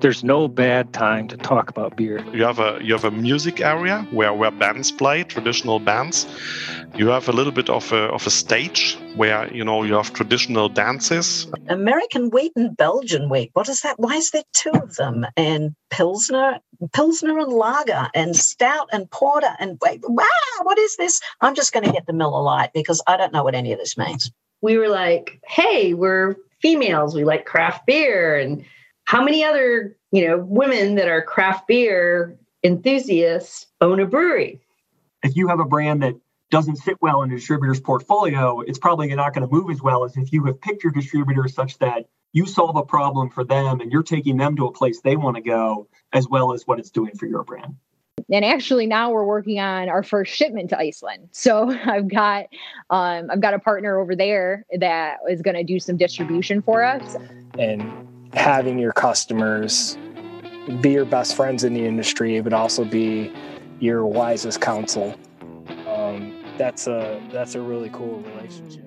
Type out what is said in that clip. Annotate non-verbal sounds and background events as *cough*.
there's no bad time to talk about beer. You have a you have a music area where where bands play traditional bands. You have a little bit of a of a stage where you know you have traditional dances. American wheat and Belgian wheat. What is that? Why is there two of them? And Pilsner, Pilsner and Lager, and Stout and Porter, and wait, wow, what is this? I'm just going to get the Miller Lite because I don't know what any of this means. We were like, hey, we're females. We like craft beer, and how many other you know women that are craft beer enthusiasts own a brewery? If you have a brand that doesn't fit well in a distributor's portfolio, it's probably not going to move as well as if you have picked your distributor such that you solve a problem for them and you're taking them to a place they want to go as well as what it's doing for your brand. And actually now we're working on our first shipment to Iceland. So *laughs* I've got um, I've got a partner over there that is going to do some distribution for us. And having your customers be your best friends in the industry, but also be your wisest counsel. Um, that's a that's a really cool relationship.